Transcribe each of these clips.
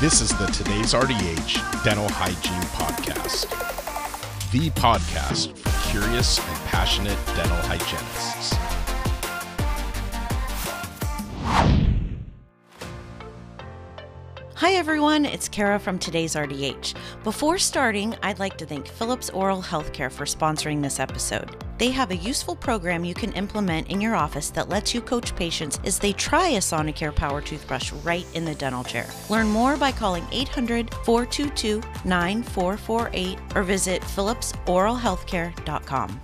This is the Today's RDH Dental Hygiene Podcast, the podcast for curious and passionate dental hygienists. Hi everyone, it's Kara from today's RDH. Before starting, I'd like to thank Philips Oral Healthcare for sponsoring this episode. They have a useful program you can implement in your office that lets you coach patients as they try a Sonicare Power Toothbrush right in the dental chair. Learn more by calling 800 422 9448 or visit philipsoralhealthcare.com.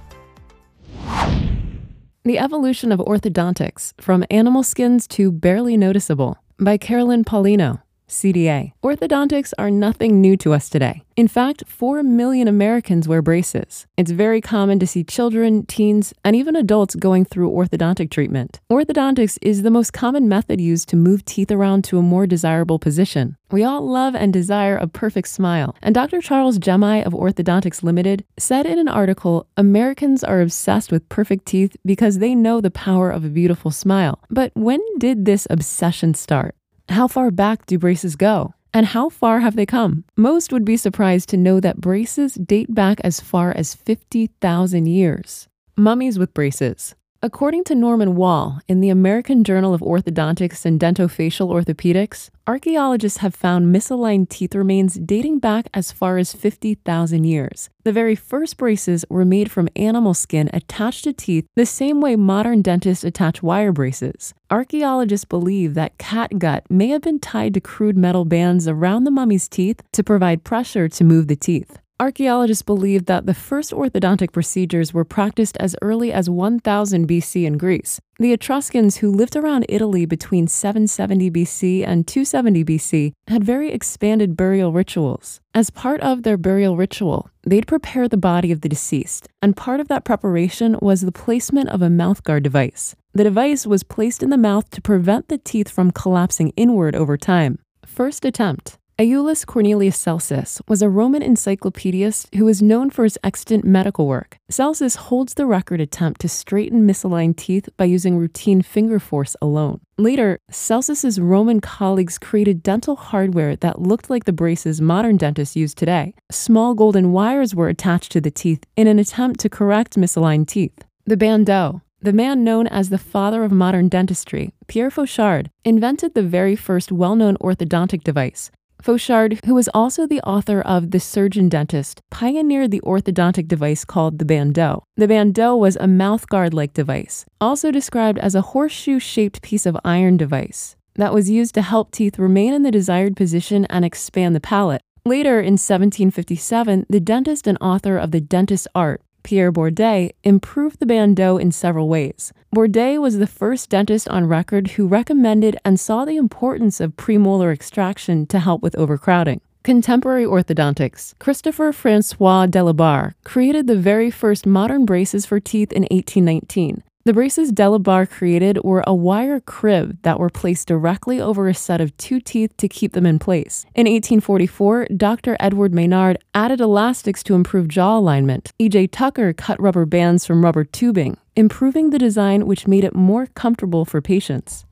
The Evolution of Orthodontics From Animal Skins to Barely Noticeable by Carolyn Paulino. CDA. Orthodontics are nothing new to us today. In fact, 4 million Americans wear braces. It's very common to see children, teens, and even adults going through orthodontic treatment. Orthodontics is the most common method used to move teeth around to a more desirable position. We all love and desire a perfect smile, and Dr. Charles Gemai of Orthodontics Limited said in an article Americans are obsessed with perfect teeth because they know the power of a beautiful smile. But when did this obsession start? How far back do braces go? And how far have they come? Most would be surprised to know that braces date back as far as 50,000 years. Mummies with braces. According to Norman Wahl in the American Journal of Orthodontics and Dentofacial Orthopedics, archaeologists have found misaligned teeth remains dating back as far as 50,000 years. The very first braces were made from animal skin attached to teeth the same way modern dentists attach wire braces. Archaeologists believe that cat gut may have been tied to crude metal bands around the mummy's teeth to provide pressure to move the teeth. Archaeologists believe that the first orthodontic procedures were practiced as early as 1000 BC in Greece. The Etruscans, who lived around Italy between 770 BC and 270 BC, had very expanded burial rituals. As part of their burial ritual, they'd prepare the body of the deceased, and part of that preparation was the placement of a mouthguard device. The device was placed in the mouth to prevent the teeth from collapsing inward over time. First attempt. Aulus Cornelius Celsus was a Roman encyclopedist who is known for his extant medical work. Celsus holds the record attempt to straighten misaligned teeth by using routine finger force alone. Later, Celsus's Roman colleagues created dental hardware that looked like the braces modern dentists use today. Small golden wires were attached to the teeth in an attempt to correct misaligned teeth. The bandeau, the man known as the father of modern dentistry, Pierre Fauchard, invented the very first well known orthodontic device, Fauchard, who was also the author of The Surgeon Dentist, pioneered the orthodontic device called the bandeau. The bandeau was a mouthguard like device, also described as a horseshoe shaped piece of iron device that was used to help teeth remain in the desired position and expand the palate. Later, in 1757, the dentist and author of The Dentist's Art, Pierre Bourdet, improved the bandeau in several ways. Bourdet was the first dentist on record who recommended and saw the importance of premolar extraction to help with overcrowding. Contemporary orthodontics. Christopher Francois Delabarre created the very first modern braces for teeth in 1819. The braces Delabarre created were a wire crib that were placed directly over a set of two teeth to keep them in place. In 1844, Dr. Edward Maynard added elastics to improve jaw alignment. E.J. Tucker cut rubber bands from rubber tubing, improving the design which made it more comfortable for patients.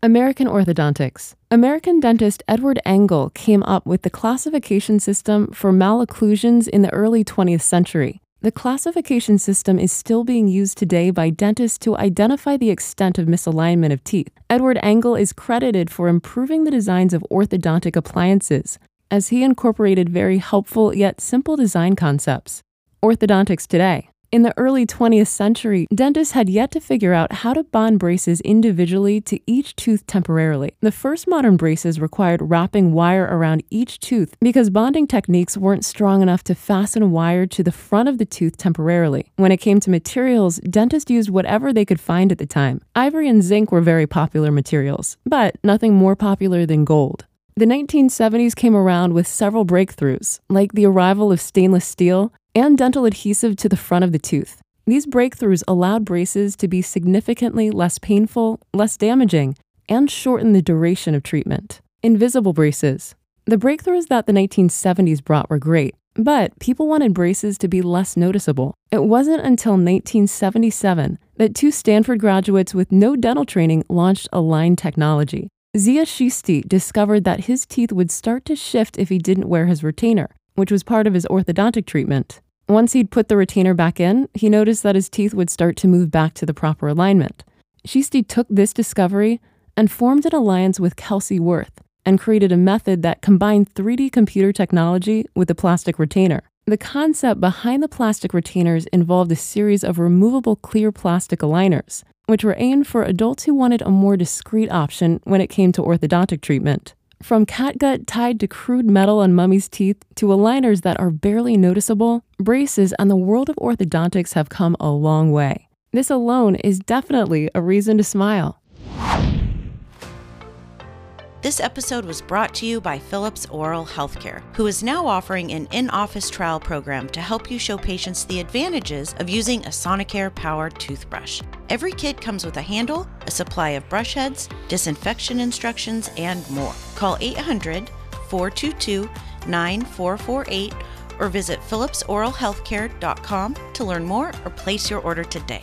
American Orthodontics. American dentist Edward Angle came up with the classification system for malocclusions in the early 20th century. The classification system is still being used today by dentists to identify the extent of misalignment of teeth. Edward Angle is credited for improving the designs of orthodontic appliances, as he incorporated very helpful yet simple design concepts. Orthodontics today. In the early 20th century, dentists had yet to figure out how to bond braces individually to each tooth temporarily. The first modern braces required wrapping wire around each tooth because bonding techniques weren't strong enough to fasten wire to the front of the tooth temporarily. When it came to materials, dentists used whatever they could find at the time. Ivory and zinc were very popular materials, but nothing more popular than gold. The 1970s came around with several breakthroughs, like the arrival of stainless steel, and dental adhesive to the front of the tooth. These breakthroughs allowed braces to be significantly less painful, less damaging, and shorten the duration of treatment. Invisible braces. The breakthroughs that the 1970s brought were great, but people wanted braces to be less noticeable. It wasn't until 1977 that two Stanford graduates with no dental training launched Align Technology. Zia Chishti discovered that his teeth would start to shift if he didn't wear his retainer, which was part of his orthodontic treatment. Once he'd put the retainer back in, he noticed that his teeth would start to move back to the proper alignment. Chishti took this discovery and formed an alliance with Kelsey Wirth and created a method that combined 3D computer technology with a plastic retainer. The concept behind the plastic retainers involved a series of removable clear plastic aligners, which were aimed for adults who wanted a more discreet option when it came to orthodontic treatment. From catgut tied to crude metal on mummy's teeth to aligners that are barely noticeable, braces and the world of orthodontics have come a long way. This alone is definitely a reason to smile. This episode was brought to you by Philips Oral Healthcare, who is now offering an in office trial program to help you show patients the advantages of using a Sonicare powered toothbrush. Every kit comes with a handle, a supply of brush heads, disinfection instructions, and more. Call 800 422 9448 or visit philipsoralhealthcare.com to learn more or place your order today.